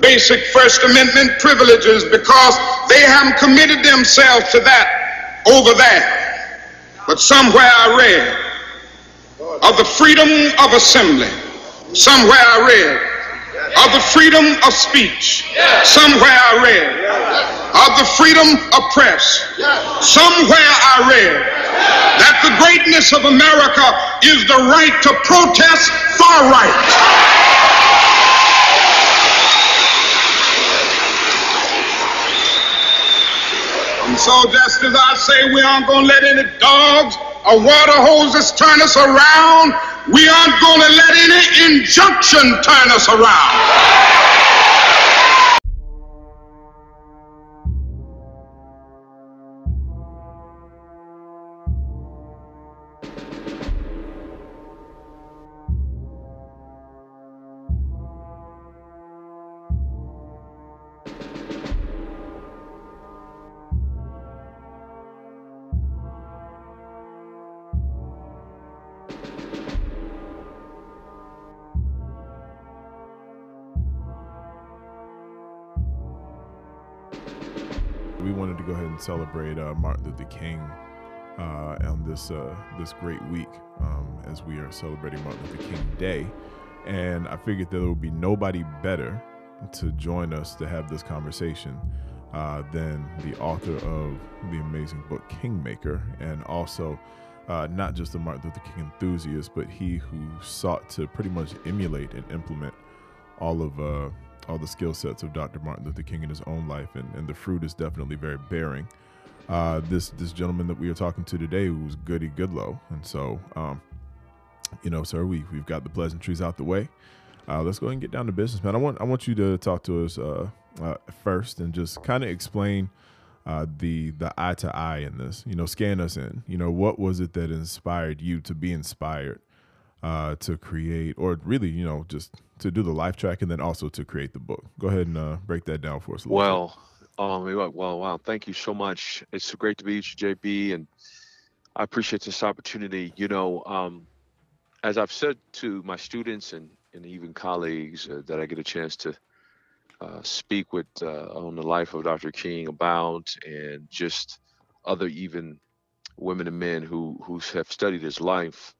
basic First Amendment privileges because they haven't committed themselves to that over there. But somewhere I read of the freedom of assembly. Somewhere I read of the freedom of speech. Somewhere I read of the freedom of press. Somewhere I read that the greatness of America is the right to protest far right. So just as I say we aren't going to let any dogs or water hoses turn us around, we aren't going to let any injunction turn us around. We wanted to go ahead and celebrate uh, Martin Luther King uh, on this uh, this great week um, as we are celebrating Martin Luther King Day, and I figured there would be nobody better to join us to have this conversation uh, than the author of the amazing book Kingmaker, and also uh, not just a Martin Luther King enthusiast, but he who sought to pretty much emulate and implement all of uh, all the skill sets of Dr. Martin Luther King in his own life, and, and the fruit is definitely very bearing. Uh, this this gentleman that we are talking to today was Goody Goodloe, and so um, you know, sir, we we've got the pleasantries out the way. Uh, let's go ahead and get down to business, man. I want I want you to talk to us uh, uh, first and just kind of explain uh, the the eye to eye in this. You know, scan us in. You know, what was it that inspired you to be inspired uh, to create, or really, you know, just to do the life track and then also to create the book? Go ahead and uh, break that down for us. Well, um, well, wow. Thank you so much. It's so great to meet you, JB, and I appreciate this opportunity. You know, um, as I've said to my students and, and even colleagues uh, that I get a chance to uh, speak with uh, on the life of Dr. King about, and just other even women and men who who have studied his life.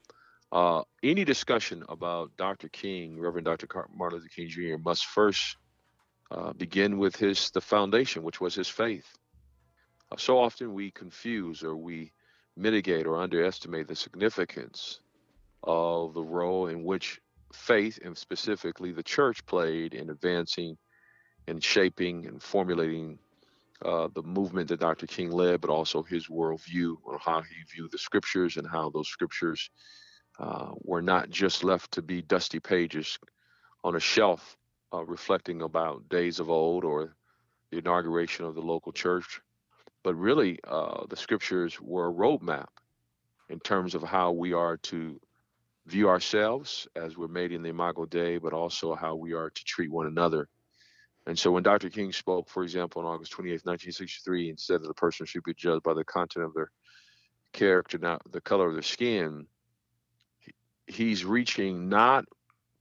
Uh, any discussion about Dr. King, Reverend Dr. Martin Luther King Jr., must first uh, begin with his the foundation, which was his faith. Uh, so often we confuse or we mitigate or underestimate the significance of the role in which faith and specifically the church played in advancing and shaping and formulating uh, the movement that Dr. King led, but also his worldview on how he viewed the scriptures and how those scriptures uh, were not just left to be dusty pages on a shelf uh, reflecting about days of old or the inauguration of the local church, but really uh, the scriptures were a roadmap in terms of how we are to view ourselves as we're made in the Imago Dei, but also how we are to treat one another. And so when Dr. King spoke, for example, on August 28, 1963, and said that a person should be judged by the content of their character, not the color of their skin, he's reaching not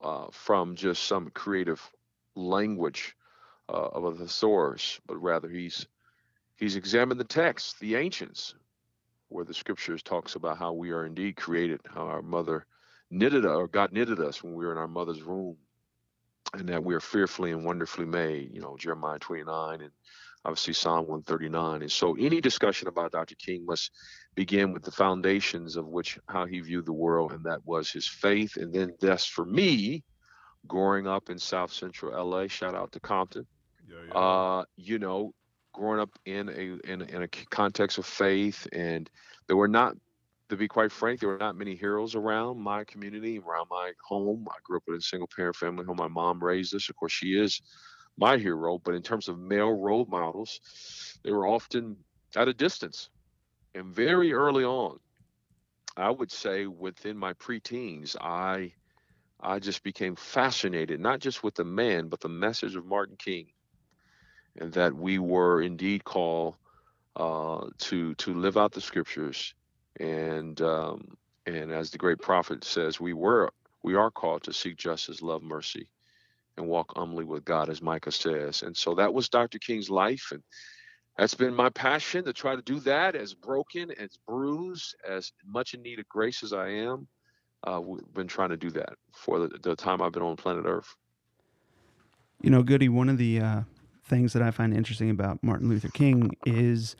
uh, from just some creative language uh, of a thesaurus, but rather he's he's examined the text, the ancients, where the scriptures talks about how we are indeed created, how our mother knitted or God knitted us when we were in our mother's womb, and that we are fearfully and wonderfully made. You know, Jeremiah 29 and obviously Psalm 139. And so, any discussion about Dr. King must begin with the foundations of which how he viewed the world, and that was his faith. And then, that's for me, growing up in South Central LA. Shout out to Compton. Yeah, yeah. Uh, you know, growing up in a in a, in a context of faith, and there were not, to be quite frank, there were not many heroes around my community, around my home. I grew up in a single parent family home. My mom raised us. Of course, she is my hero, but in terms of male role models, they were often at a distance. And very early on, I would say within my preteens, I I just became fascinated, not just with the man, but the message of Martin King, and that we were indeed called uh, to to live out the scriptures, and um, and as the great prophet says, we were we are called to seek justice, love mercy, and walk humbly with God, as Micah says. And so that was Dr. King's life, and that's been my passion to try to do that as broken, as bruised, as much in need of grace as I am. Uh, we've been trying to do that for the, the, time I've been on planet Earth. You know, Goody, one of the uh, things that I find interesting about Martin Luther King is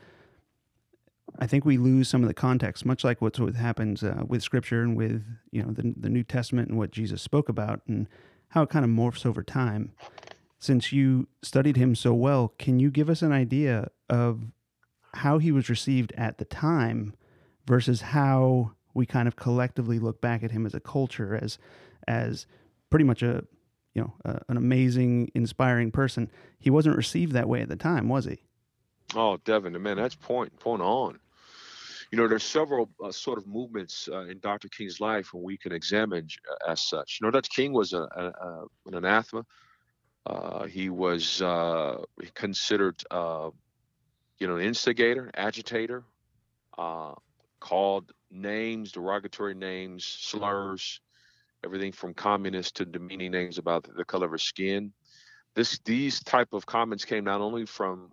I think we lose some of the context, much like what happens uh, with Scripture and with you know the the New Testament and what Jesus spoke about and how it kind of morphs over time. Since you studied him so well, can you give us an idea of how he was received at the time versus how we kind of collectively look back at him as a culture as as pretty much a you know an amazing inspiring person? He wasn't received that way at the time was he? Oh devin man that's point point on you know there's several uh, sort of movements uh, in dr king's life when we can examine uh, as such you know dr king was a, a, a an anathema uh, he was uh, considered uh, you know an instigator agitator called names, derogatory names, slurs, everything from communist to demeaning names about the color of her skin. This these type of comments came not only from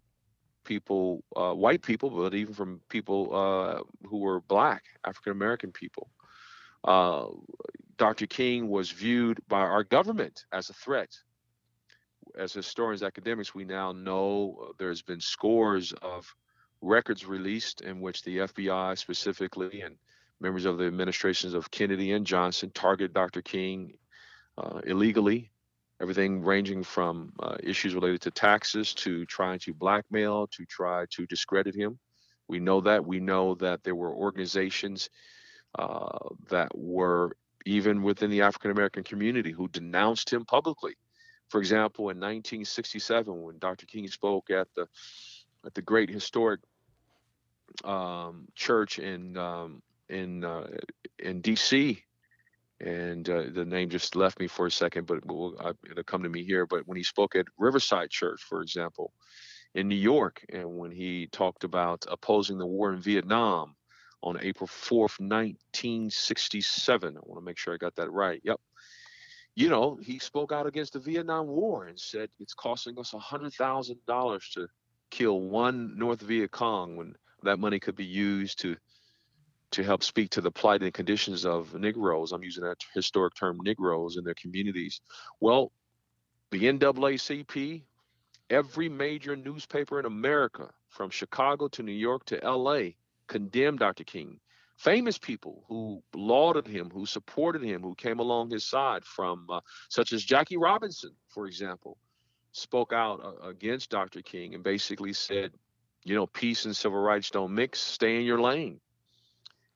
people, uh, white people, but even from people uh, who were black, African American people. Uh, Dr. King was viewed by our government as a threat. As historians, academics, we now know there's been scores of records released in which the FBI specifically and members of the administrations of Kennedy and Johnson targeted Dr. King uh, illegally, everything ranging from uh, issues related to taxes to trying to blackmail to try to discredit him. We know that. We know that there were organizations uh, that were even within the African American community who denounced him publicly. For example, in 1967, when Dr. King spoke at the at the great historic um, church in um, in uh, in D.C. And uh, the name just left me for a second, but we'll, uh, it'll come to me here. But when he spoke at Riverside Church, for example, in New York, and when he talked about opposing the war in Vietnam on April 4th, 1967, I want to make sure I got that right. Yep. You know, he spoke out against the Vietnam War and said it's costing us $100,000 to kill one North Viet Cong when that money could be used to to help speak to the plight and conditions of Negroes. I'm using that historic term, Negroes in their communities. Well, the NAACP, every major newspaper in America, from Chicago to New York to LA, condemned Dr. King. Famous people who lauded him, who supported him, who came along his side, from uh, such as Jackie Robinson, for example, spoke out uh, against Dr. King and basically said, you know, peace and civil rights don't mix, stay in your lane.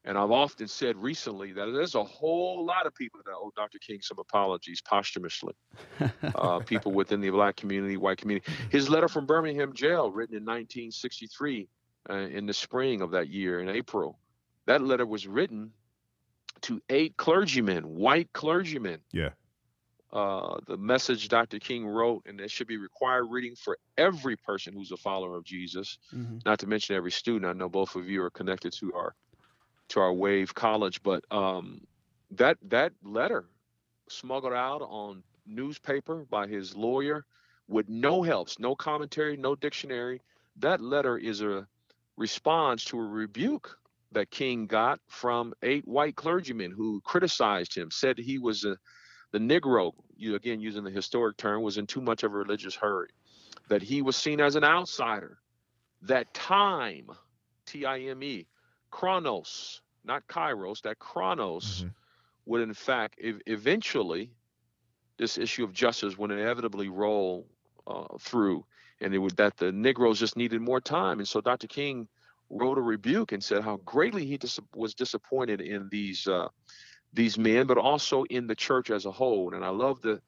And I've often said recently that there's a whole lot of people that owe Dr. King some apologies posthumously. uh, people within the black community, white community. His letter from Birmingham jail, written in 1963, uh, in the spring of that year, in April, that letter was written to eight clergymen, white clergymen. Yeah. Uh, the message Dr. King wrote, and it should be required reading for every person who's a follower of Jesus, mm-hmm. not to mention every student. I know both of you are connected to our to our Wave College, but um, that that letter smuggled out on newspaper by his lawyer with no helps, no commentary, no dictionary. That letter is a response to a rebuke that King got from eight white clergymen who criticized him, said he was a, the Negro, you again using the historic term, was in too much of a religious hurry, that he was seen as an outsider, that time, T I M E, chronos, not kairos, that chronos mm-hmm. would in fact ev- eventually this issue of justice would inevitably roll uh, through, and it would that the Negroes just needed more time, and so Dr. King wrote a rebuke and said how greatly he dis- was disappointed in these uh, these men, but also in the church as a whole. And I love the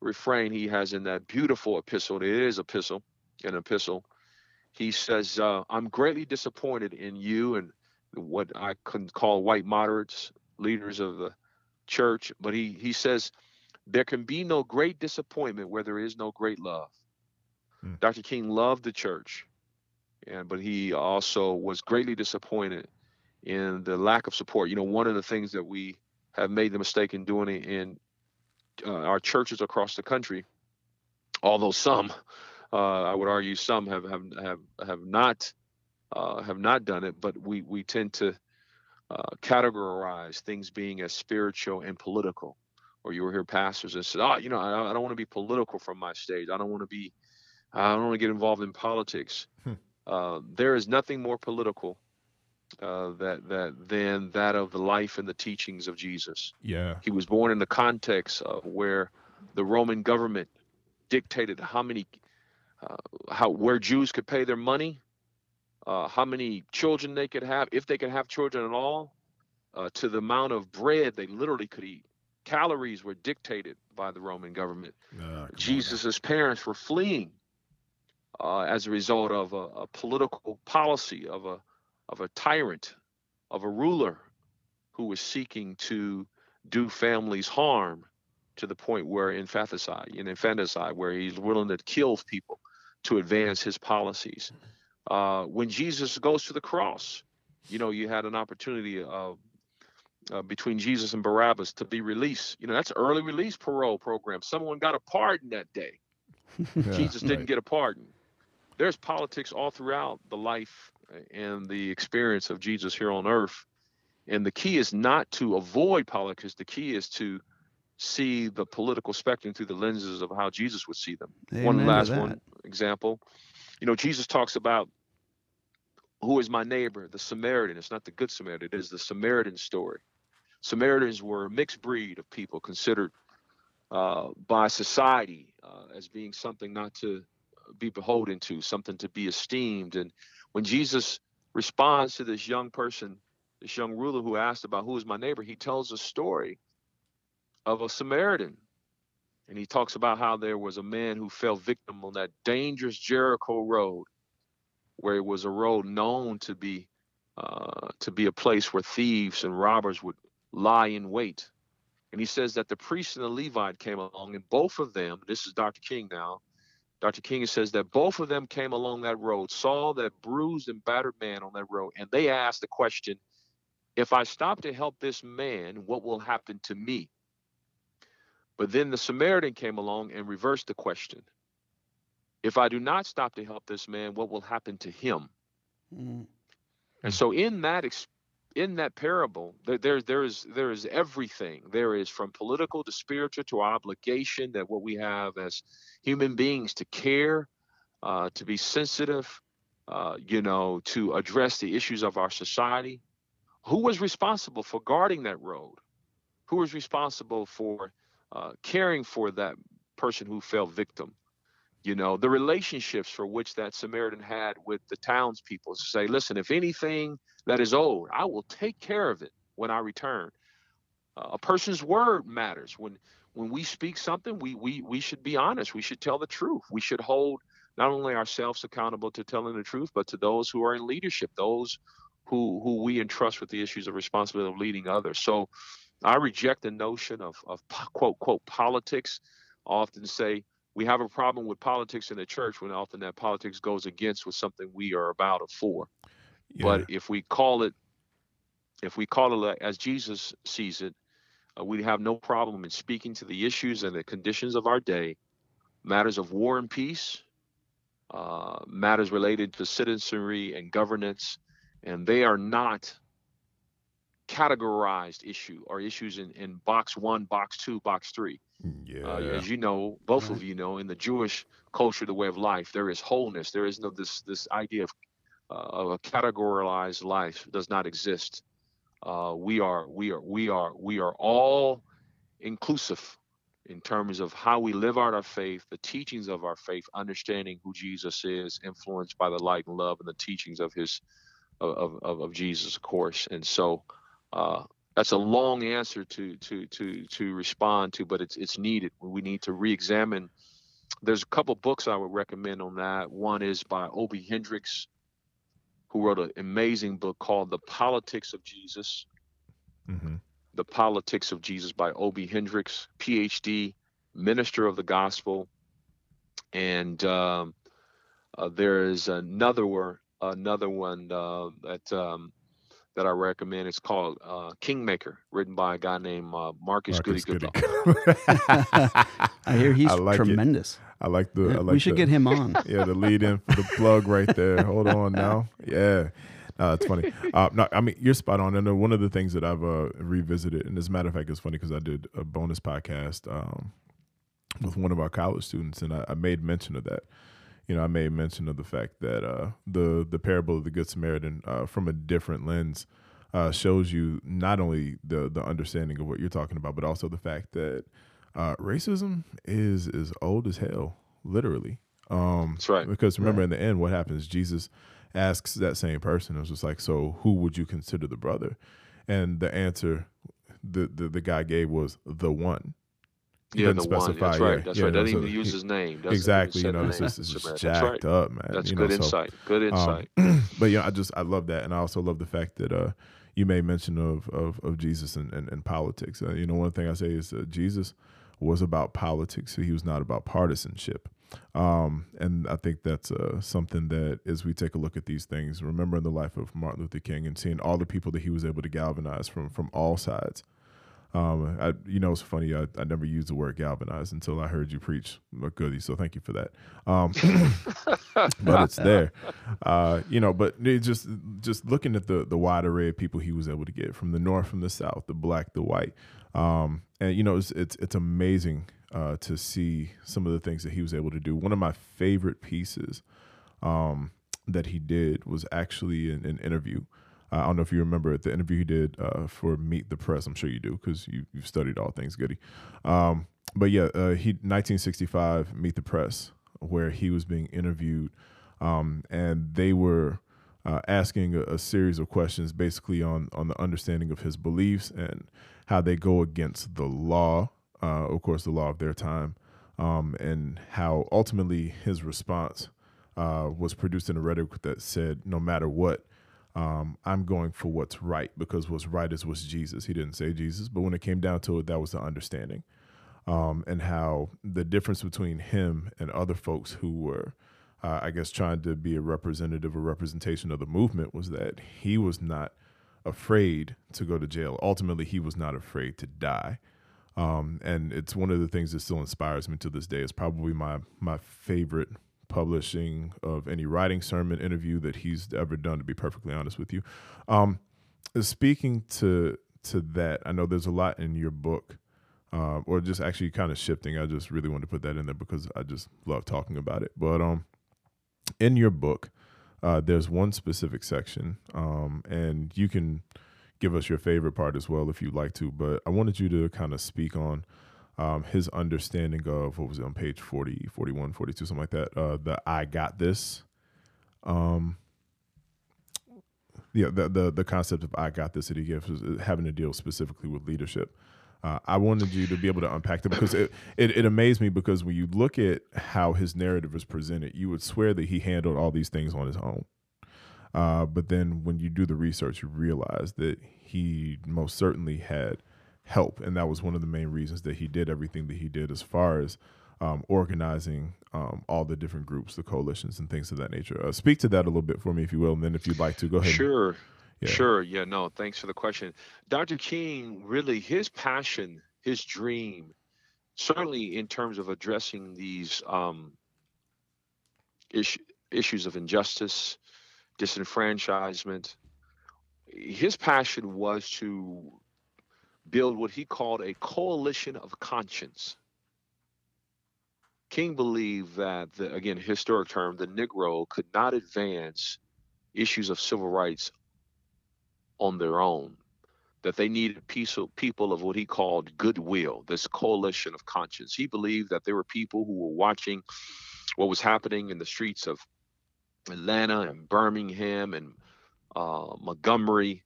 refrain he has in that beautiful epistle. It is epistle, an epistle. He says, uh, "I'm greatly disappointed in you and what I can call white moderates, leaders of the church." But he he says, "There can be no great disappointment where there is no great love." Hmm. Dr. King loved the church, and but he also was greatly disappointed in the lack of support. You know, one of the things that we have made the mistake in doing it in uh, our churches across the country, although some, uh, I would argue, some have have have have not uh, have not done it, but we we tend to uh, categorize things being as spiritual and political. Or you will hear pastors and say, "Oh, you know, I, I don't want to be political from my stage. I don't want to be, I don't want to get involved in politics." Hmm. Uh, there is nothing more political uh, that that than that of the life and the teachings of Jesus. Yeah, he was born in the context of where the Roman government dictated how many, uh, how where Jews could pay their money, uh, how many children they could have, if they could have children at all, uh, to the amount of bread they literally could eat. Calories were dictated by the Roman government. Ah, Jesus's parents were fleeing uh, as a result of a, a political policy of a of a tyrant, of a ruler who was seeking to do families harm to the point where infanticide, in infanticide, where he's willing to kill people to advance his policies. Uh, when Jesus goes to the cross, you know, you had an opportunity of uh, between Jesus and Barabbas to be released. You know, that's early release parole program. Someone got a pardon that day. yeah, Jesus didn't right. get a pardon. There's politics all throughout the life and the experience of Jesus here on earth. And the key is not to avoid politics, the key is to see the political spectrum through the lenses of how Jesus would see them. Amen one last one example. You know, Jesus talks about who is my neighbor, the Samaritan. It's not the good Samaritan, it is the Samaritan story. Samaritans were a mixed breed of people considered uh, by society uh, as being something not to be beholden to, something to be esteemed. And when Jesus responds to this young person, this young ruler who asked about who is my neighbor, he tells a story of a Samaritan. And he talks about how there was a man who fell victim on that dangerous Jericho road, where it was a road known to be uh, to be a place where thieves and robbers would lie in wait. And he says that the priest and the Levite came along, and both of them, this is Dr. King now, Dr. King says that both of them came along that road, saw that bruised and battered man on that road, and they asked the question if I stop to help this man, what will happen to me? But then the Samaritan came along and reversed the question. If I do not stop to help this man, what will happen to him? Mm. And so in that in that parable, there, there, there is there is everything. There is from political to spiritual to obligation that what we have as human beings to care, uh, to be sensitive, uh, you know, to address the issues of our society. Who was responsible for guarding that road? Who was responsible for uh, caring for that person who fell victim? You know, the relationships for which that Samaritan had with the townspeople to say, listen, if anything that is old, I will take care of it when I return. Uh, a person's word matters. When when we speak something, we we we should be honest. We should tell the truth. We should hold not only ourselves accountable to telling the truth, but to those who are in leadership, those who who we entrust with the issues of responsibility of leading others. So I reject the notion of of quote quote politics. I often say we have a problem with politics in the church when often that politics goes against with something we are about or for. Yeah. But if we call it, if we call it as Jesus sees it, uh, we have no problem in speaking to the issues and the conditions of our day, matters of war and peace, uh, matters related to citizenry and governance, and they are not categorized issue or issues in, in box one, box two, box three. Yeah. Uh, as you know, both of you know, in the Jewish culture, the way of life, there is wholeness. There is no this this idea of uh, of a categorized life does not exist. Uh, we are we are we are we are all inclusive in terms of how we live out our faith, the teachings of our faith, understanding who Jesus is, influenced by the light and love and the teachings of his of of, of Jesus, of course. And so, uh, that's a long answer to to to to respond to, but it's it's needed. We need to re-examine. There's a couple books I would recommend on that. One is by Obi Hendricks, who wrote an amazing book called The Politics of Jesus. Mm-hmm. The Politics of Jesus by Obi Hendricks, PhD, minister of the gospel. And um, uh, there is another one, another one uh, that um, that I recommend. It's called uh, Kingmaker, written by a guy named uh, Marcus, Marcus Goody Goodloe. I hear he's I like tremendous. It. I like the. Yeah, I like we should the, get him on. Yeah, the lead in for the plug right there. Hold on now. Yeah. No, it's funny. Uh, no, I mean you're spot on. And uh, one of the things that I've uh, revisited, and as a matter of fact, it's funny because I did a bonus podcast um, with one of our college students, and I, I made mention of that you know, I made mention of the fact that uh, the the parable of the Good Samaritan, uh, from a different lens, uh, shows you not only the the understanding of what you're talking about, but also the fact that uh, racism is as old as hell, literally. Um, That's right. Because remember, right. in the end, what happens? Jesus asks that same person. It was just like, so who would you consider the brother? And the answer the the, the guy gave was the one. Yeah, the specify, one. That's right. That's yeah, right. Doesn't so even use his name. Doesn't exactly. You know, this is just jacked right. up, man. That's you good know, insight. So, good um, insight. Um, but yeah, I just I love that, and I also love the fact that uh, you made mention of of, of Jesus and, and, and politics. Uh, you know, one thing I say is uh, Jesus was about politics. So he was not about partisanship. Um, and I think that's uh, something that as we take a look at these things, remembering the life of Martin Luther King and seeing all the people that he was able to galvanize from from all sides. Um, I, you know, it's funny. I, I never used the word galvanize until I heard you preach a goody. So thank you for that. Um, but it's there, uh, you know. But just just looking at the the wide array of people he was able to get from the north, from the south, the black, the white, um, and you know, it's it's, it's amazing uh, to see some of the things that he was able to do. One of my favorite pieces um, that he did was actually an, an interview I don't know if you remember the interview he did uh, for Meet the Press. I'm sure you do because you, you've studied all things goody. Um, but yeah, uh, he 1965 Meet the Press, where he was being interviewed, um, and they were uh, asking a, a, series of questions, basically on on the understanding of his beliefs and how they go against the law, uh, of course, the law of their time, um, and how ultimately his response uh, was produced in a rhetoric that said, no matter what um, I'm going for what's right because what's right is what's Jesus. He didn't say Jesus, but when it came down to it, that was the understanding. Um, and how the difference between him and other folks who were, uh, I guess, trying to be a representative or representation of the movement was that he was not afraid to go to jail. Ultimately, he was not afraid to die. Um, and it's one of the things that still inspires me to this day. It's probably my my favorite publishing of any writing sermon interview that he's ever done to be perfectly honest with you. Um, speaking to to that i know there's a lot in your book uh, or just actually kind of shifting. I just really wanted to put that in there because i just love talking about it. But um in your book uh, there's one specific section um, and you can give us your favorite part as well if you'd like to but i wanted you to kind of speak on um, his understanding of what was it on page 40, 41, 42, something like that. Uh, the I got this. Um, yeah, the, the the concept of I got this that he gives is uh, having to deal specifically with leadership. Uh, I wanted you to be able to unpack that because it, it, it amazed me because when you look at how his narrative is presented, you would swear that he handled all these things on his own. Uh, but then when you do the research, you realize that he most certainly had help. And that was one of the main reasons that he did everything that he did as far as um, organizing um, all the different groups, the coalitions, and things of that nature. Uh, speak to that a little bit for me, if you will. And then if you'd like to, go ahead. Sure. Yeah. Sure. Yeah. No, thanks for the question. Dr. King, really, his passion, his dream, certainly in terms of addressing these um, is- issues of injustice, disenfranchisement, his passion was to build what he called a coalition of conscience. King believed that, the, again, historic term, the Negro could not advance issues of civil rights on their own, that they needed people of what he called goodwill, this coalition of conscience. He believed that there were people who were watching what was happening in the streets of Atlanta and Birmingham and uh, Montgomery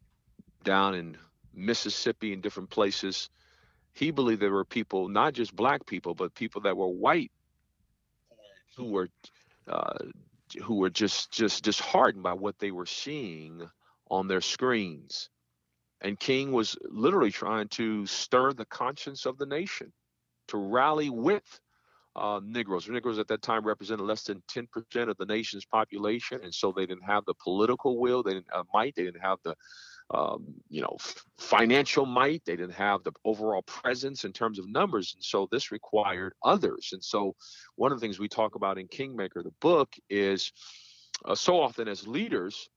down in Mississippi and different places. He believed there were people, not just black people, but people that were white who were uh, who were just just disheartened by what they were seeing on their screens. And King was literally trying to stir the conscience of the nation to rally with uh, Negroes. Negroes at that time represented less than 10% of the nation's population, and so they didn't have the political will, they didn't have might, they didn't have the um, you know, financial might. They didn't have the overall presence in terms of numbers, and so this required others. And so, one of the things we talk about in Kingmaker, the book, is uh, so often as leaders,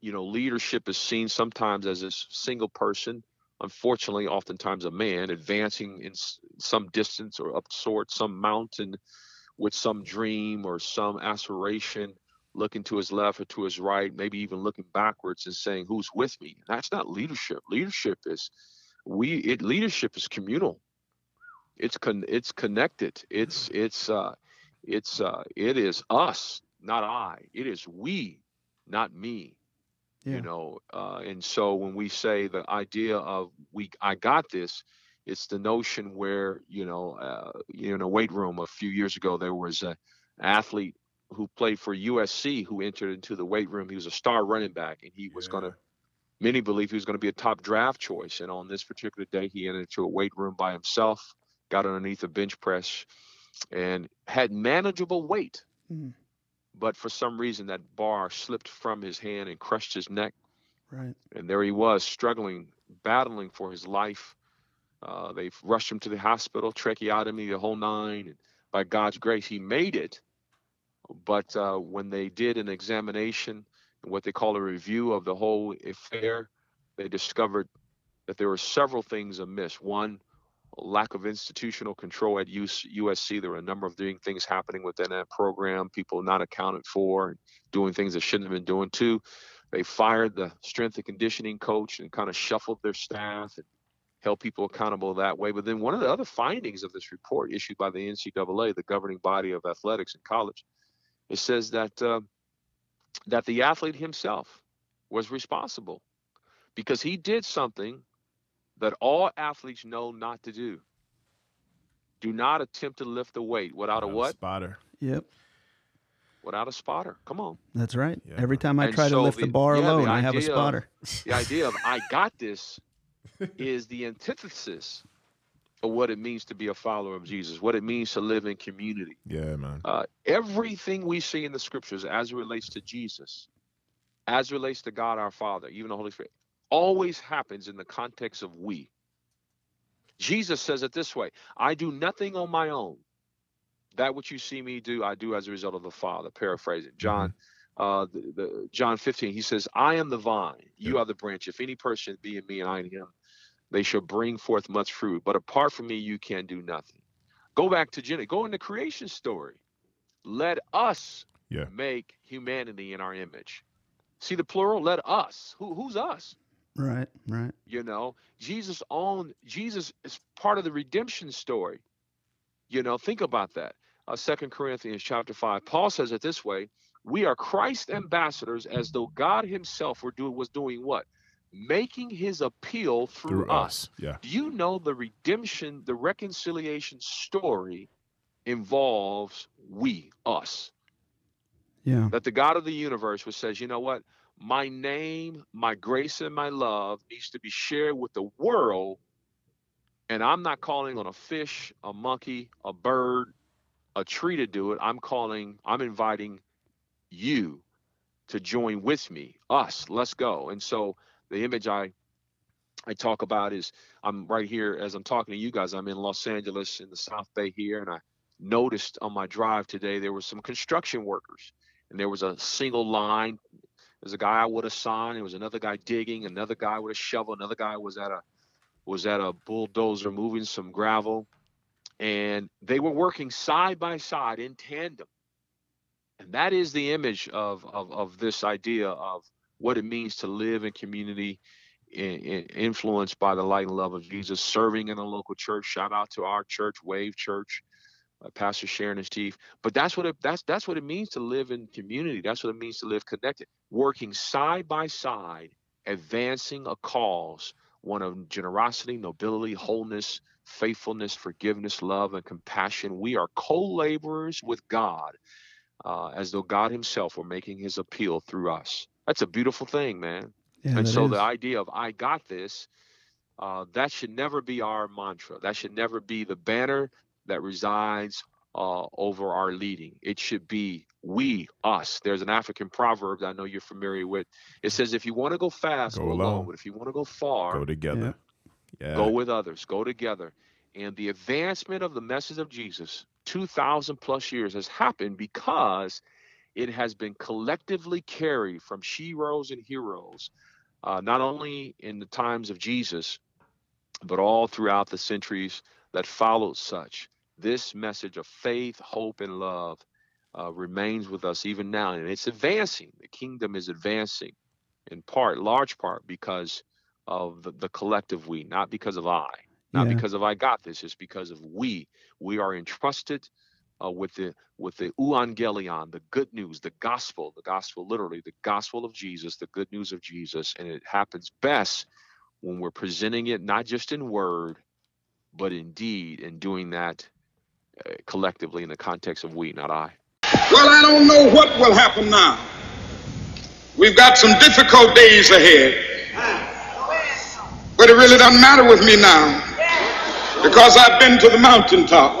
you know, leadership is seen sometimes as a single person. Unfortunately, oftentimes a man advancing in some distance or up sort some mountain with some dream or some aspiration looking to his left or to his right, maybe even looking backwards and saying, "Who's with me?" That's not leadership. Leadership is we. It leadership is communal. It's con. It's connected. It's it's uh, it's uh, it is us, not I. It is we, not me. Yeah. You know, uh, and so when we say the idea of we, I got this. It's the notion where you know, uh, you know, in a weight room a few years ago, there was a athlete who played for USC who entered into the weight room. He was a star running back, and he was going to. Many believe he was going to be a top draft choice, and on this particular day, he entered into a weight room by himself, got underneath a bench press, and had manageable weight. Mhm. But for some reason, that bar slipped from his hand and crushed his neck, Right. and there he was, struggling, battling for his life. Uh, they rushed him to the hospital, tracheotomy, the whole nine. And by God's grace, he made it. But uh, when they did an examination, what they call a review of the whole affair, they discovered that there were several things amiss. One, lack of institutional control at US, USC. There were a number of doing things happening within that program, people not accounted for, doing things they shouldn't have been doing. Two, they fired the strength and conditioning coach and kind of shuffled their staff and held people accountable that way. But then one of the other findings of this report issued by the NCAA, the governing body of athletics in college, it says that uh, that the athlete himself was responsible because he did something that all athletes know not to do. Do not attempt to lift the weight without a what? Spotter. Yep. Without a spotter. Come on. That's right. Yeah. Every time I And try to lift the, the- bar yeah, the alone, I have a idea of- spotter. The idea of I got this is the antithesis of what it means to be a follower of Jesus, what it means to live in community. Yeah, man. Uh, everything we see in the scriptures as it relates to Jesus, as it relates to God our Father, even the Holy Spirit, always happens in the context of we. Jesus says it this way I do nothing on my own. That which you see me do, I do as a result of the Father. Paraphrasing. John, uh, the, the John 15, he says, I am the vine, you Yeah. are the branch. If any person be in me and I in him, they shall bring forth much fruit. But apart from me, you can do nothing. Go back to Genesis, go in the creation story. Let us Yeah. make humanity in our image. See the plural? Let us. Who, who's us? Right. Right. You know, Jesus owned, Jesus is part of the redemption story. You know, think about that. Uh, 2 Corinthians chapter 5. Paul says it this way We are Christ ambassadors as though God himself were doing, was doing what? Making his appeal through, Through us. us. Yeah. Do you know the redemption, the reconciliation story involves we, us? Yeah. that the God of the universe which says, you know what? My name, my grace, and my love needs to be shared with the world. And I'm not calling on a fish, a monkey, a bird, a tree to do it. I'm calling, I'm inviting you to join with me, us. Let's go. And so the image I I talk about is I'm right here as I'm talking to you guys. I'm in Los Angeles in the South Bay here, and I noticed on my drive today there were some construction workers and there was a single line. There's a guy with a sign. There was another guy digging. Another guy with a shovel. Another guy was at a was at a bulldozer moving some gravel, and they were working side by side in tandem. And that is the image of of, of this idea of what it means to live in community, in, in, influenced by the light and love of Jesus, serving in a local church. Shout out to our church, Wave Church uh, Pastor Sharon and Steve. But that's what it that's that's what it means to live in community. That's what it means to live connected, working side by side advancing a cause, one of generosity, nobility, wholeness, faithfulness, forgiveness, love, and compassion. We are co laborers with God uh, as though God Himself were making His appeal through us. That's a beautiful thing, man. Yeah, and so is. the idea of I got this, uh, that should never be our mantra. That should never be the banner that resides uh, over our leading. It should be we, us. There's an African proverb that I know you're familiar with. It says, if you want to go fast, go, go alone. alone. But if you want to go far, go together. Yeah. Go with others. Go together. And the advancement of the message of Jesus, 2,000 plus years, has happened because it has been collectively carried from sheroes and heroes, uh, not only in the times of Jesus, but all throughout the centuries that followed such. This message of faith, hope, and love uh, remains with us even now, and it's advancing. The kingdom is advancing in part, large part, because of the, the collective we, not because of I, not yeah. because of I got this. It's because of we. We are entrusted uh, with the with the euangelion, the good news, the gospel, the gospel literally, the gospel of Jesus, the good news of Jesus, and it happens best when we're presenting it not just in word, but in deed, and doing that uh, collectively in the context of we, not I. Well, I don't know what will happen now. We've got some difficult days ahead. But it really doesn't matter with me now because I've been to the mountaintop.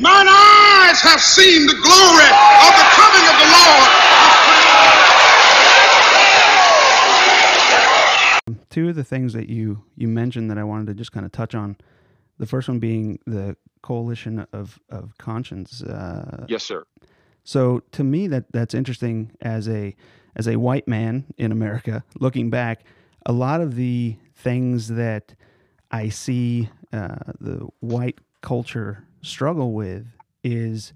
Mine eyes have seen the glory of the coming of the Lord. Two of the things that you you mentioned that I wanted to just kind of touch on. The first one being the coalition of of conscience. Uh, yes, sir. So to me, that that's interesting as a as a white man in America looking back. A lot of the things that I see uh, the white culture struggle with is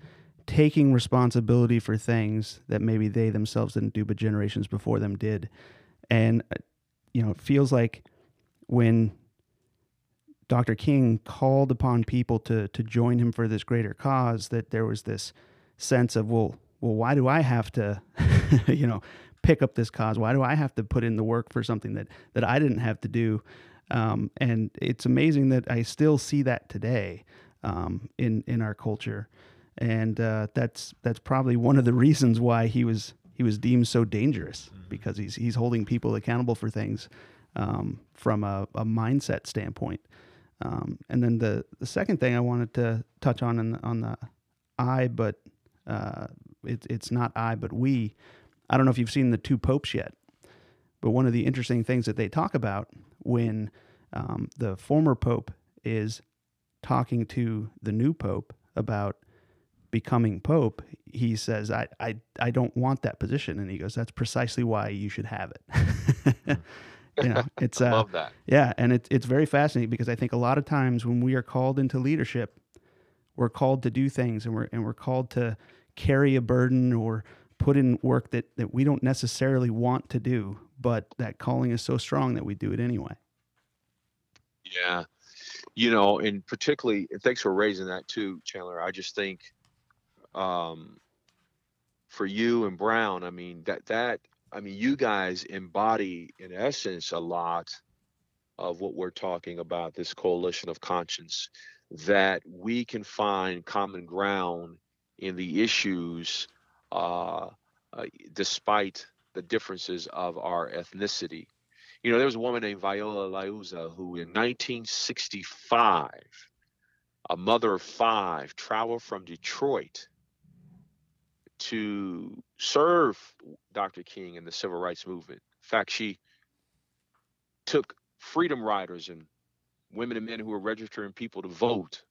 taking responsibility for things that maybe they themselves didn't do, but generations before them did. And, uh, you know, it feels like when Dr. King called upon people to, to join him for this greater cause, that there was this sense of, well, well, why do I have to, you know, pick up this cause? Why do I have to put in the work for something that, that I didn't have to do? Um, and it's amazing that I still see that today um, in in our culture, and uh, that's that's probably one of the reasons why he was he was deemed so dangerous mm-hmm. because he's he's holding people accountable for things um, from a, a, mindset standpoint. Um, and then the the second thing I wanted to touch on in on the I, but uh, it, it's not I, but we. I don't know if you've seen the two popes yet, but one of the interesting things that they talk about when um, the former pope is talking to the new pope about becoming pope, he says, I, I, I don't want that position. And he goes, that's precisely why you should have it. you know, it's, uh, love that. Yeah. And it, it's very fascinating because I think a lot of times when we are called into leadership, we're called to do things and we're, and we're called to carry a burden or put in work that, that we don't necessarily want to do, but that calling is so strong that we do it anyway. Yeah you know, and particularly, and thanks for raising that too, Chandler. I just think, um, for you and Brown, I mean that that I mean you guys embody in essence a lot of what we're talking about. This coalition of conscience that we can find common ground in the issues, uh, uh, despite the differences of our ethnicity. You know, there was a woman named Viola Liuzzo who in 1965, a mother of five, traveled from Detroit to serve Dr. King in the civil rights movement. In fact, she took freedom riders and women and men who were registering people to vote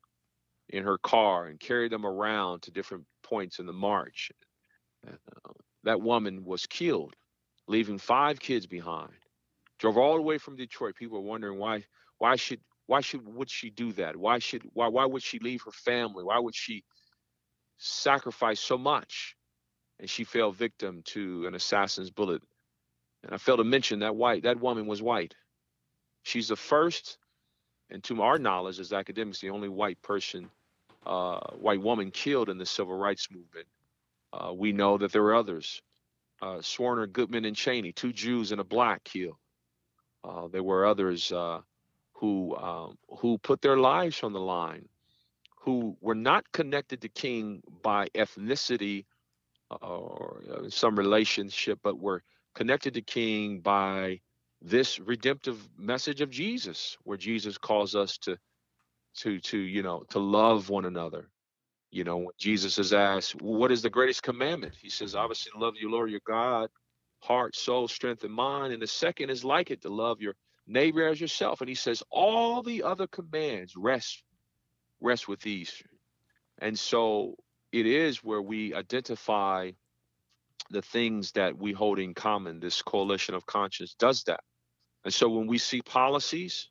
in her car and carried them around to different points in the march. Uh, that woman was killed, leaving five kids behind. Drove all the way from Detroit. People were wondering why why should why should would she do that? Why should why why would she leave her family? Why would she sacrifice so much? And she fell victim to an assassin's bullet. And I failed to mention that white that woman was white. She's the first, and to our knowledge as academics, the only white person, uh, white woman killed in the civil rights movement. Uh, we know that there were others. Uh, Schwerner, Goodman, and Chaney, two Jews and a black killed. Uh, there were others uh, who um, who put their lives on the line, who were not connected to King by ethnicity or uh, some relationship, but were connected to King by this redemptive message of Jesus, where Jesus calls us to to to you know to love one another. You know, when Jesus is asked, "What is the greatest commandment?" He says, "Obviously, love you, Lord your God, heart, soul, strength, and mind." And the second is like it, to love your neighbor as yourself. And he says, all the other commands rest rest with these. And so it is where we identify the things that we hold in common. This coalition of conscience does that. And so when we see policies,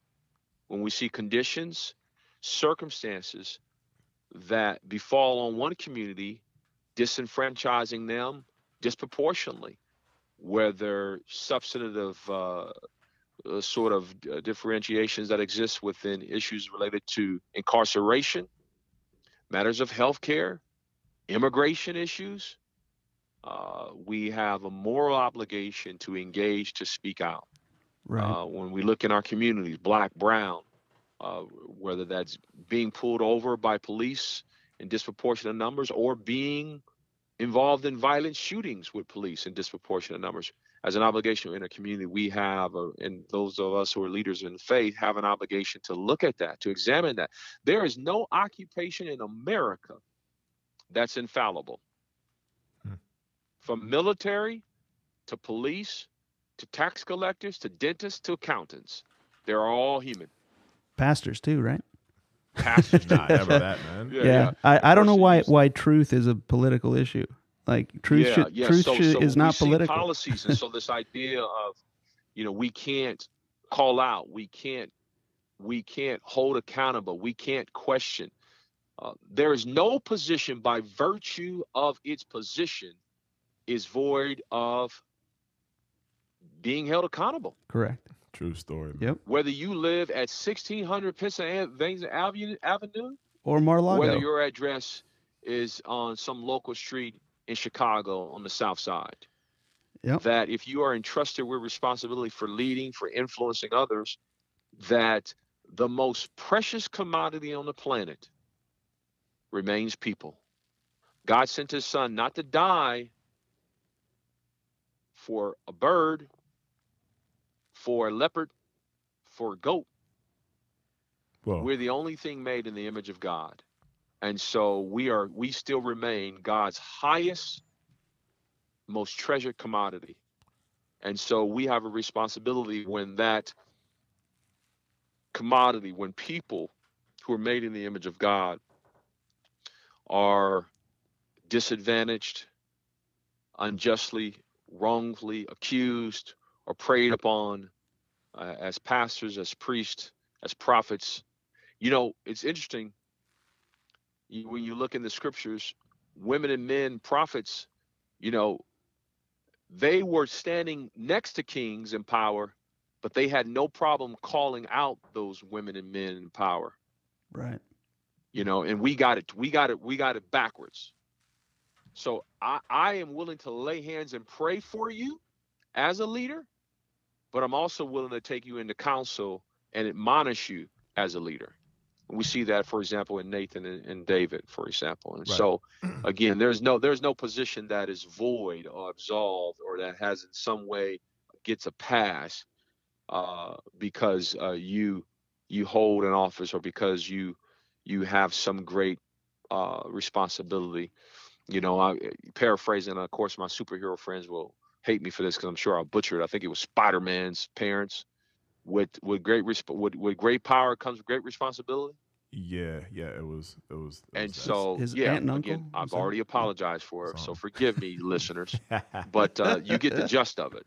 when we see conditions, circumstances that befall on one community, disenfranchising them disproportionately, whether substantive uh, uh, sort of uh, differentiations that exist within issues related to incarceration, matters of healthcare, immigration issues. Uh, we have a moral obligation to engage to speak out. Right. Uh, when we look in our communities, black, brown, uh, whether that's being pulled over by police in disproportionate numbers or being involved in violent shootings with police in disproportionate numbers. As an obligation in a community, we have, uh, and those of us who are leaders in faith have an obligation to look at that, to examine that. There is no occupation in America that's infallible. Hmm. From military to police to tax collectors to dentists to accountants, they're all human. Pastors too, right? Pastors, not never that, man. Yeah, yeah. yeah. I, I don't know why why truth is a political issue. Like truth, yeah, should, yeah. truth so, should, so is not political. policies, and so this idea of, you know, we can't call out, we can't, we can't hold accountable, we can't question. Uh, there is no position by virtue of its position is void of being held accountable. Correct. True story. Man. Yep. Whether you live at 1600 Pennsylvania Avenue or Mar-a-Lago, whether your address is on some local street in Chicago on the South Side. Yep. That if you are entrusted with responsibility for leading, for influencing others, that the most precious commodity on the planet remains people. God sent his son not to die for a bird, for a leopard, for a goat. Whoa. We're the only thing made in the image of God. And so we are we still remain God's highest most treasured commodity. And so we have a responsibility when that commodity, when people who are made in the image of God are disadvantaged, unjustly, wrongfully accused, or preyed upon uh, as pastors, as priests, as prophets. You know, it's interesting you, when you look in the scriptures, women and men, prophets, you know, they were standing next to kings in power, but they had no problem calling out those women and men in power. Right. You know, and we got it, we got it, we got it backwards. So I, I am willing to lay hands and pray for you as a leader, but I'm also willing to take you into counsel and admonish you as a leader. We see that, for example, in Nathan and, and David, for example. And right. so, again, there's no there's no position that is void or absolved or that has in some way gets a pass. uh, because uh, you you hold an office or because you you have some great uh, responsibility. You know, I paraphrasing. Of course, my superhero friends will hate me for this because I'm sure I'll butcher it. I think it was Spider-Man's parents. With with great resp- with, with great power comes great responsibility. Yeah, yeah, it was, it was. It And was so, His yeah, aunt and again, uncle, I've was that- already apologized for it, so forgive me, listeners. But uh, you get the gist of it.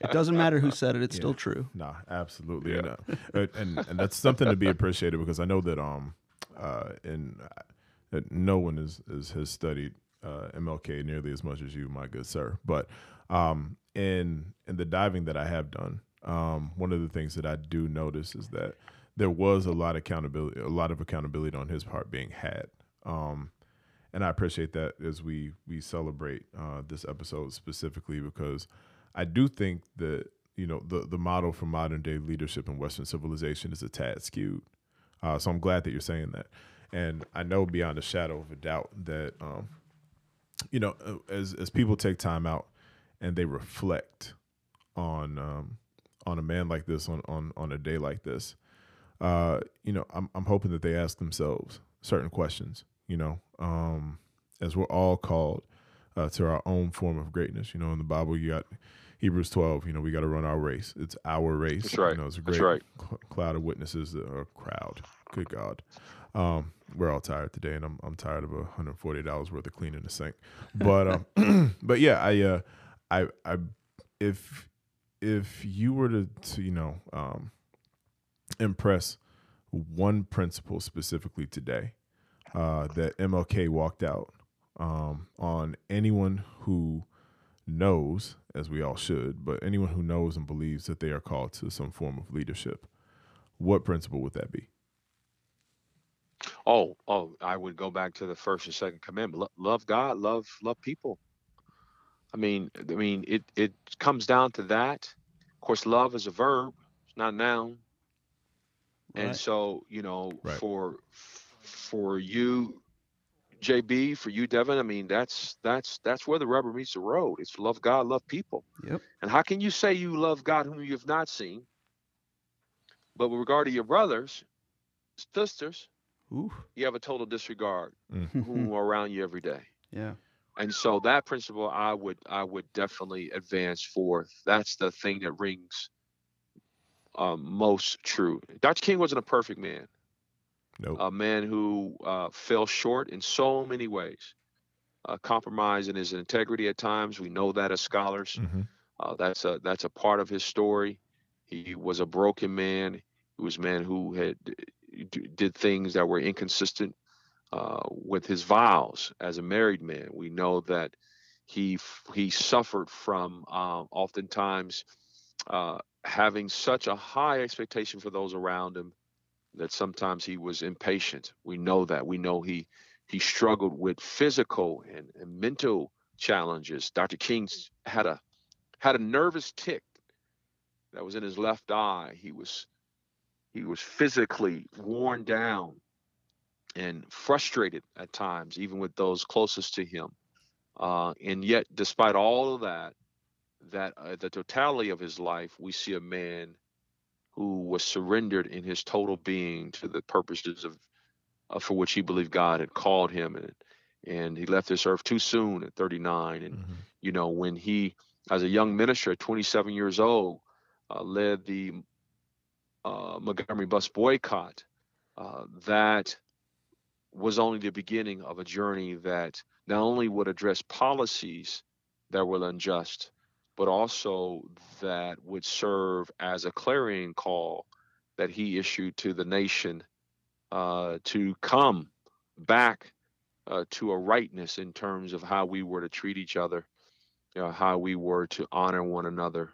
It doesn't matter who said it; it's Yeah. still true. Nah, absolutely, and, uh, and and and that's something to be appreciated because I know that um, uh, and uh, that no one is, is has studied uh, MLK nearly as much as you, my good sir. But um, in in the diving that I have done, um, one of the things that I do notice is that there was a lot of accountability, a lot of accountability on his part being had. Um, and I appreciate that as we we celebrate uh, this episode specifically because I do think that you know the the model for modern day leadership in Western civilization is a tad skewed. Uh, so I'm glad that you're saying that, and I know beyond a shadow of a doubt that um, you know uh, as as people take time out and they reflect on um, on a man like this on on on a day like this, uh, you know I'm I'm hoping that they ask themselves certain questions. You know, um, as we're all called uh, to our own form of greatness. You know, in the Bible, you got Hebrews 12. You know, we got to run our race. It's our race. That's right. You know, it's a great right. cl- cloud of witnesses or crowd. Good God. Um, we're all tired today, and I'm I'm tired of a hundred forty dollars worth of cleaning the sink. But um, but yeah, I uh, I I if if you were to, to you know um, impress one principle specifically today uh, that MLK walked out um, on anyone who knows, as we all should, but anyone who knows and believes that they are called to some form of leadership, what principle would that be? Oh, oh, I would go back to the first and second commandment. Lo- love God, love love people. I mean, I mean, it it comes down to that. Of course, love is a verb, it's not a noun. And so, you know, Right. for for you, JB, for you, Devin, I mean, that's that's that's where the rubber meets the road. It's love God, love people. Yep. And how can you say you love God whom you have not seen? But with regard to your brothers, sisters, Ooh. you have a total disregard Mm. who are around you every day. yeah. And so that principle I would I would definitely advance forth. That's the thing that rings um, most true. Dr. King wasn't a perfect man, Nope. a man who uh, fell short in so many ways, uh, compromised in his integrity at times. We know that as scholars. Mhm. Uh, that's a that's a part of his story. He was a broken man. He was a man who had d- did things that were inconsistent uh, with his vows as a married man. We know that he he suffered from um, oftentimes uh, having such a high expectation for those around him that sometimes he was impatient. We know that. We know he he struggled with physical and, and mental challenges. Dr. King had a had a nervous tick that was in his left eye. He was he was physically worn down and frustrated at times, even with those closest to him. Uh, and yet, despite all of that, that uh, the totality of his life, we see a man who was surrendered in his total being to the purposes of uh, for which he believed God had called him, and and he left this earth too soon at 39. And Mhm. you know, when he, as a young minister at 27 years old, uh, led the uh, Montgomery bus boycott, uh, that was only the beginning of a journey that not only would address policies that were unjust, but also that would serve as a clarion call that he issued to the nation uh, to come back uh, to a rightness in terms of how we were to treat each other, you know, how we were to honor one another.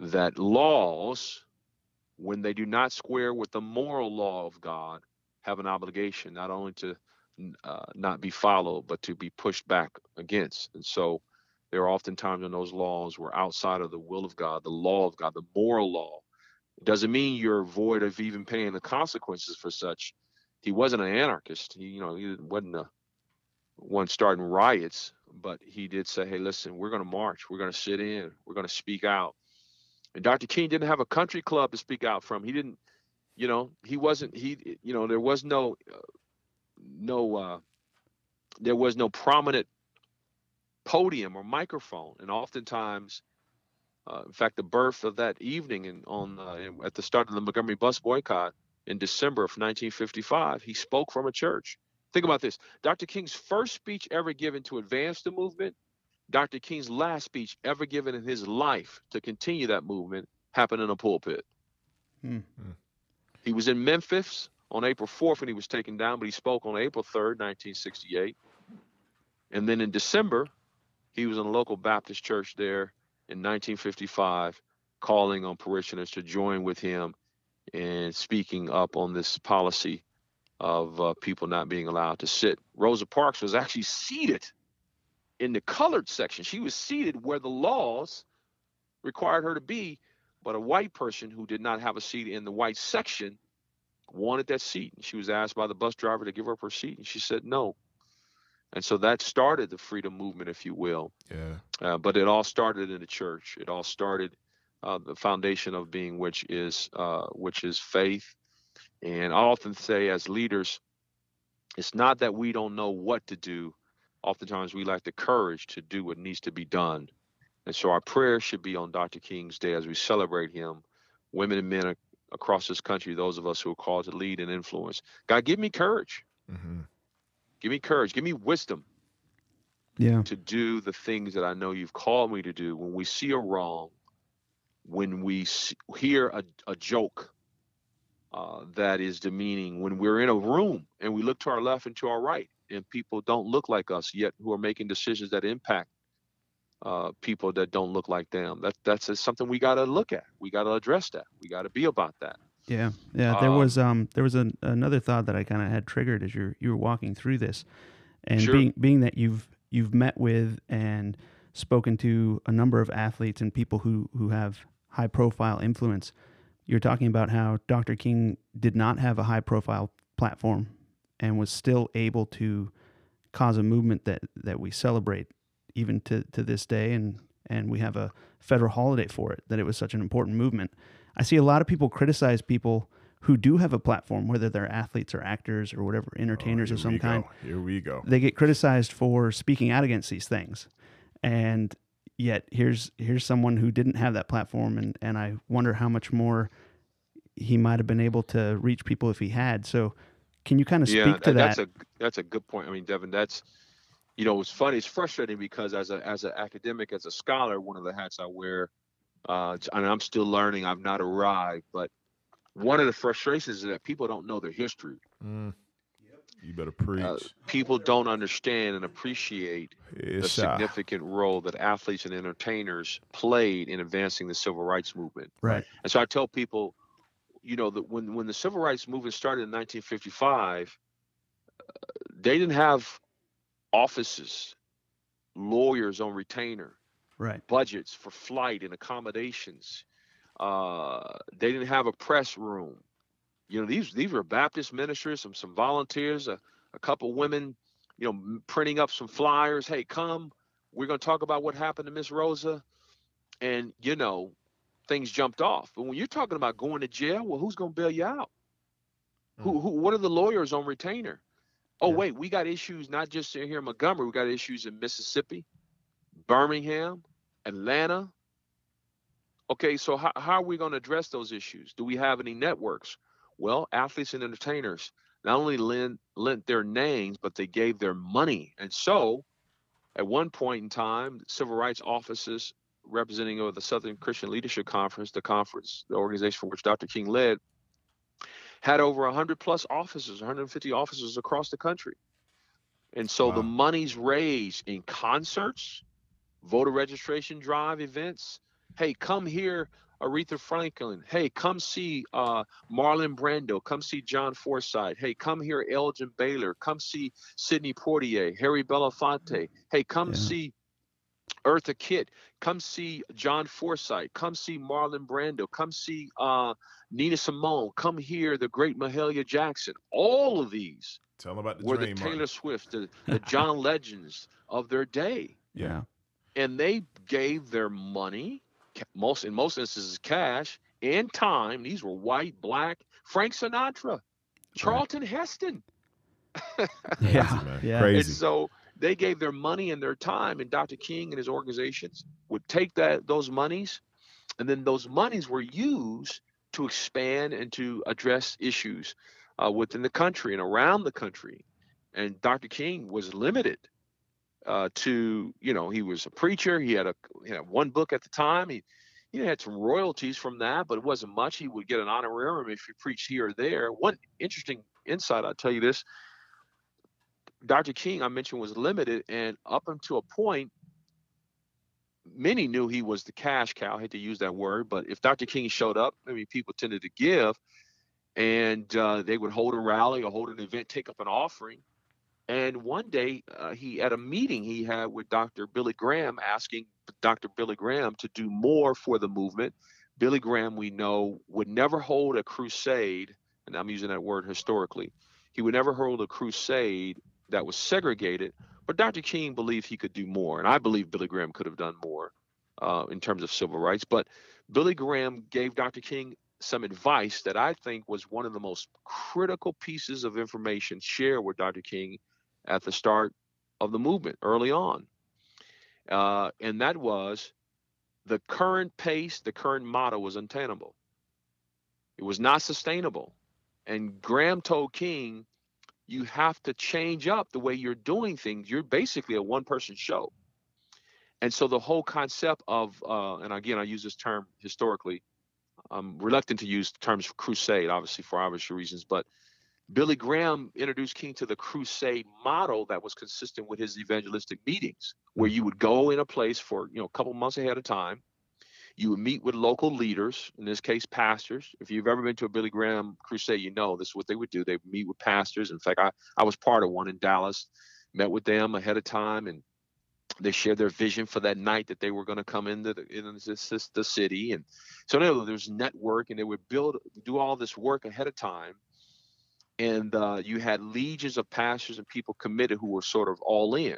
That laws, when they do not square with the moral law of God, have an obligation not only to uh, not be followed, but to be pushed back against. And so there are often times when those laws were outside of the will of God, the law of God, the moral law. It doesn't mean you're void of even paying the consequences for such. He wasn't an anarchist. He, you know, he wasn't a one starting riots, but he did say, "Hey, listen, we're going to march. We're going to sit in. We're going to speak out." And Dr. King didn't have a country club to speak out from. He didn't, you know, he wasn't he you know, there was no uh, no uh there was no prominent podium or microphone and oftentimes uh, in fact the birth of that evening and on uh, at the start of the Montgomery bus boycott in December of 1955 he spoke from a church think about this Dr. King's first speech ever given to advance the movement Dr. King's last speech ever given in his life to continue that movement happened in a pulpit. Hmm. He was in Memphis on April 4th when he was taken down, but he spoke on April 3rd, 1968. And then in December, he was in a local Baptist church there in 1955, calling on parishioners to join with him in speaking up on this policy of uh, people not being allowed to sit. Rosa Parks was actually seated in the colored section. She was seated where the laws required her to be, but a white person who did not have a seat in the white section wanted that seat. And she was asked by the bus driver to give up her seat, and she said no. And so that started the freedom movement, if you will. Yeah. Uh, but it all started in the church. It all started uh, the foundation of being, which is uh, which is faith. And I often say, as leaders, it's not that we don't know what to do, oftentimes we lack the courage to do what needs to be done. And so our prayer should be on Dr. King's Day as we celebrate him, women and men across this country, those of us who are called to lead and influence. God, give me courage. Mm-hmm. Give me courage. Give me wisdom. Yeah. To do the things that I know you've called me to do. When we see a wrong, when we see, hear a, a joke uh, that is demeaning, when we're in a room and we look to our left and to our right, and people don't look like us yet who are making decisions that impact uh, people that don't look like them. That that's something we got to look at. We got to address that. We got to be about that. Yeah, yeah. There um, was um there was an, another thought that I kind of had triggered as you you were walking through this, and sure. being being that you've you've met with and spoken to a number of athletes and people who who have high profile influence. You're talking about how Dr. King did not have a high profile platform and was still able to cause a movement that, that we celebrate even to, to this day and, and we have a federal holiday for it that it was such an important movement. I see a lot of people criticize people who do have a platform whether they're athletes or actors or whatever oh, entertainers oh, of some kind. Here we go. They get criticized for speaking out against these things. And yet here's here's someone who didn't have that platform and and i wonder how much more he might have been able to reach people if he had. So can you kind of speak yeah, to that's that? a that's a good point. I mean, Devin, that's you know, it's funny. It's frustrating because as a as an academic, as a scholar, one of the hats I wear, uh, and I'm still learning. I've not arrived, but one of the frustrations is that people don't know their history. Mm. You better preach. Uh, people don't understand and appreciate the significant role that athletes and entertainers played in advancing the civil rights movement. Right. And so I tell people, you know, that when when the civil rights movement started in 1955, uh, they didn't have offices, lawyers on retainer, right? Budgets for flight and accommodations. Uh, they didn't have a press room. You know, these these were Baptist ministers, some some volunteers, a, a couple women, you know, printing up some flyers. Hey, come, we're going to talk about what happened to Miss Rosa, and you know, things jumped off. But when you're talking about going to jail, well, who's going to bail you out? Mm. Who, who, what are the lawyers on retainer? Oh, yeah. wait, we got issues not just here in Montgomery, we got issues in Mississippi, Birmingham, Atlanta. Okay, so how, how are we going to address those issues? Do we have any networks? Well, athletes and entertainers not only lent, lent their names, but they gave their money. And so, at one point in time, civil rights offices representing of the Southern Christian Leadership Conference, the conference, the organization for which Dr. King led, had over 100 plus officers, 150 officers across the country. And so wow. the money's raised in concerts, voter registration drive events. Hey, come here, Aretha Franklin. Hey, come see uh, Marlon Brando. Come see John Forsythe. Hey, come here, Elgin Baylor. Come see Sidney Poitier, Harry Belafonte. Hey, come yeah. see Eartha Kitt. Come see John Forsythe. Come see Marlon Brando. Come see uh, Nina Simone. Come hear the great Mahalia Jackson. All of these Tell them about the were dream, the Taylor Swift, the, the John Legends of their day. Yeah. And they gave their money, most in most instances cash and time. These were white, black, Frank Sinatra, Charlton right. Heston. yeah, yeah. Crazy. And so they gave their money and their time, and Dr. King and his organizations would take that those monies, and then those monies were used to expand and to address issues uh, within the country and around the country. And Dr. King was limited uh, to, you know, he was a preacher. He had a he had one book at the time. He he had some royalties from that, but it wasn't much. He would get an honorarium if he preached here or there. One interesting insight, I'll tell you this. Dr. King, I mentioned, was limited, and up until a point, many knew he was the cash cow. I hate to use that word, but if Dr. King showed up, I mean, people tended to give, and uh, they would hold a rally or hold an event, take up an offering. And one day, uh, he at a meeting he had with Dr. Billy Graham, asking Dr. Billy Graham to do more for the movement. Billy Graham, we know, would never hold a crusade, and I'm using that word historically. He would never hold a crusade that was segregated, but Dr. King believed he could do more, and I believe Billy Graham could have done more uh, in terms of civil rights. But Billy Graham gave Dr. King some advice that I think was one of the most critical pieces of information shared with Dr. King at the start of the movement early on. Uh, and that was the current pace, the current model was untenable. It was not sustainable. And Graham told King, you have to change up the way you're doing things. You're basically a one person show. And so the whole concept of, uh, and again, I use this term historically. I'm reluctant to use the terms crusade, obviously for obvious reasons, but Billy Graham introduced King to the crusade model that was consistent with his evangelistic meetings, where you would go in a place for you know a couple months ahead of time. You would meet with local leaders, in this case, pastors. If you've ever been to a Billy Graham crusade, you know this is what they would do. They would meet with pastors. In fact, I, I was part of one in Dallas, met with them ahead of time, and they shared their vision for that night that they were going to come into the, in this, the city. And so know, there's network, and they would build, do all this work ahead of time and uh, you had legions of pastors and people committed who were sort of all in.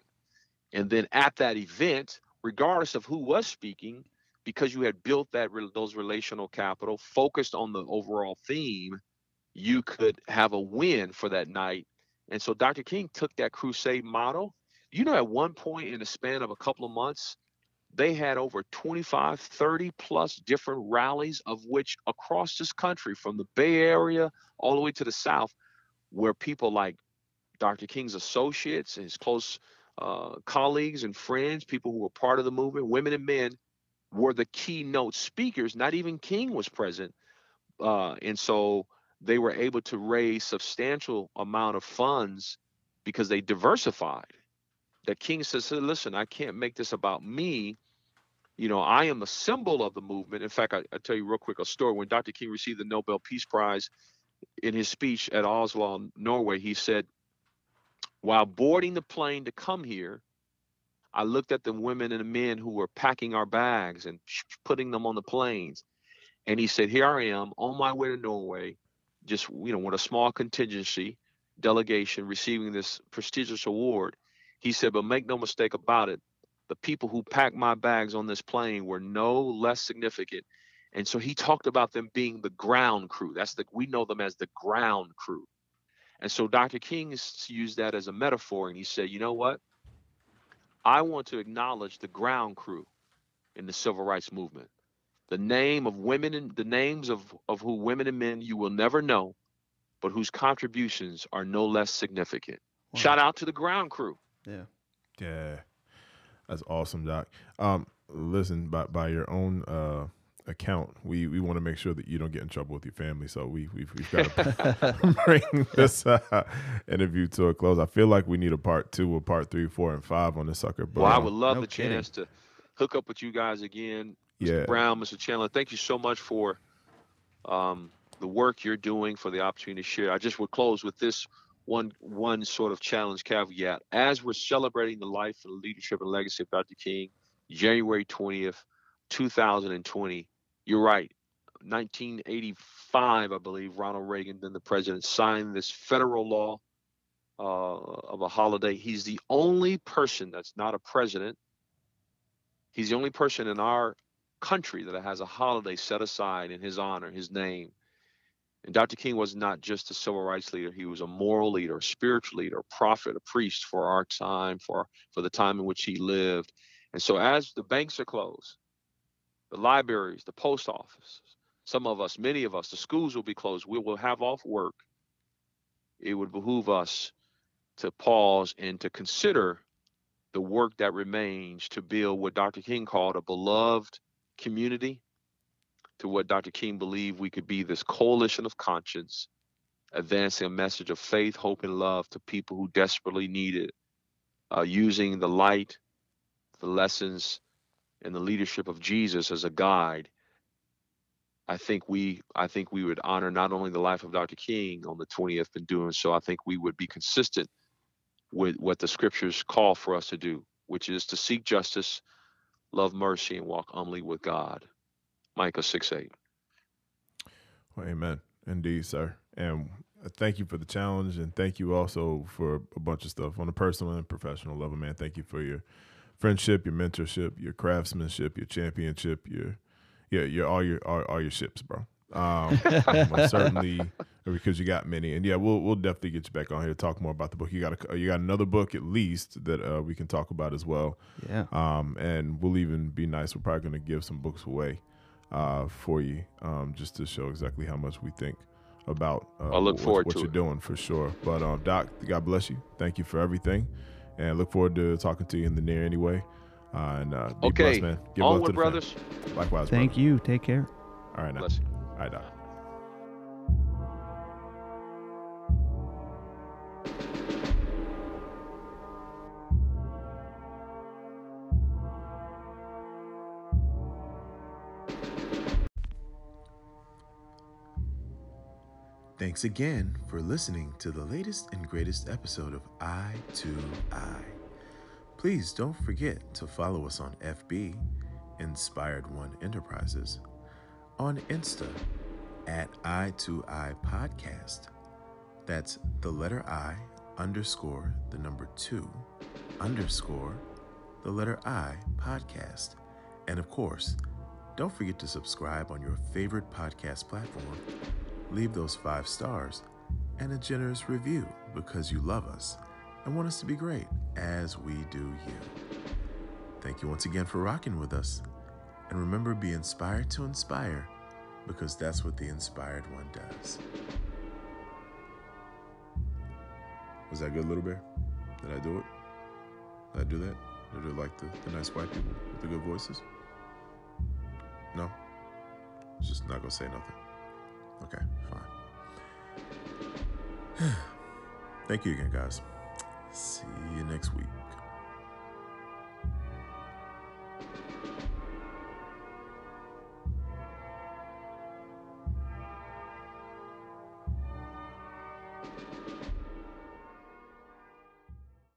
And then at that event, regardless of who was speaking, because you had built that those relational capital, focused on the overall theme, you could have a win for that night. And so Dr. King took that crusade model. You know, at one point in the span of a couple of months, they had over 25, 30 plus different rallies, of which across this country, from the Bay Area all the way to the South, where people like Dr. King's associates his close uh, colleagues and friends, people who were part of the movement, women and men, were the keynote speakers. Not even King was present, uh, and so they were able to raise substantial amount of funds because they diversified. That King says, "Listen, I can't make this about me." You know, I am a symbol of the movement. In fact, I, I tell you real quick a story. When Dr. King received the Nobel Peace Prize in his speech at Oslo, Norway, he said, While boarding the plane to come here, I looked at the women and the men who were packing our bags and putting them on the planes. And he said, Here I am on my way to Norway, just, you know, with a small contingency delegation receiving this prestigious award. He said, But make no mistake about it, the people who packed my bags on this plane were no less significant and so he talked about them being the ground crew. That's the we know them as the ground crew. And so Dr. King used that as a metaphor and he said, "You know what? I want to acknowledge the ground crew in the civil rights movement. The name of women and the names of, of who women and men you will never know, but whose contributions are no less significant. Wow. Shout out to the ground crew. Yeah. Yeah. That's awesome, Doc. Um, listen, by by your own uh account. We we want to make sure that you don't get in trouble with your family. So we we've, we've got to bring this uh, interview to a close. I feel like we need a part two or part three, four, and five on this sucker. But, well, I would love no the kidding. chance to hook up with you guys again, Mr. Yeah. Brown, Mr. Chandler. Thank you so much for um, the work you're doing, for the opportunity to share. I just would close with this one one sort of challenge caveat. As we're celebrating the life and leadership and legacy of Dr. King, January twentieth. 2020, you're right. 1985, I believe, Ronald Reagan, then the president, signed this federal law uh, of a holiday. He's the only person that's not a president. He's the only person in our country that has a holiday set aside in his honor, his name. And Dr. King was not just a civil rights leader, he was a moral leader, a spiritual leader, a prophet, a priest for our time, for, for the time in which he lived. And so as the banks are closed, the libraries, the post office, some of us, many of us, the schools will be closed. We will have off work. It would behoove us to pause and to consider the work that remains to build what Dr. King called a beloved community, to what Dr. King believed we could be this coalition of conscience, advancing a message of faith, hope, and love to people who desperately need it, uh, using the light, the lessons, and the leadership of Jesus as a guide. I think we I think we would honor not only the life of Dr. King on the 20th in doing so, I think we would be consistent with what the scriptures call for us to do, which is to seek justice, love mercy, and walk humbly with God. Micah 6 8. Well, amen. Indeed, sir. And thank you for the challenge and thank you also for a bunch of stuff on a personal and professional level, man. Thank you for your friendship, your mentorship, your craftsmanship, your championship, your yeah, your all your all, all your ships, bro. Um, certainly because you got many, and yeah, we'll we'll definitely get you back on here to talk more about the book. You got a, you got another book at least that uh, we can talk about as well. Yeah. Um, and we'll even be nice. We're probably going to give some books away uh, for you, um, just to show exactly how much we think about. Uh, I look what, forward what to you're it. doing for sure. But um, Doc, God bless you. Thank you for everything, and look forward to talking to you in the near anyway. Uh, and uh, be Okay. blessed, man. Give love to Onward, the brothers. family. Likewise, Thank brother. you. Take care. All right, now. Bless you. All right, Doc. Thanks again for listening to the latest and greatest episode of I to I. Please don't forget to follow us on FB, Inspired One Enterprises, on Insta at I to I Podcast. That's the letter I underscore the number two underscore the letter I podcast. And of course, don't forget to subscribe on your favorite podcast platform leave those five stars and a generous review because you love us and want us to be great as we do you. Thank you once again for rocking with us. And remember, be inspired to inspire because that's what the inspired one does. Was that good, Little Bear? Did I do it? Did I do that? Did I do like the, the nice white people with the good voices? No? Just not gonna say nothing. Okay, fine. Thank you again, guys. See you next week.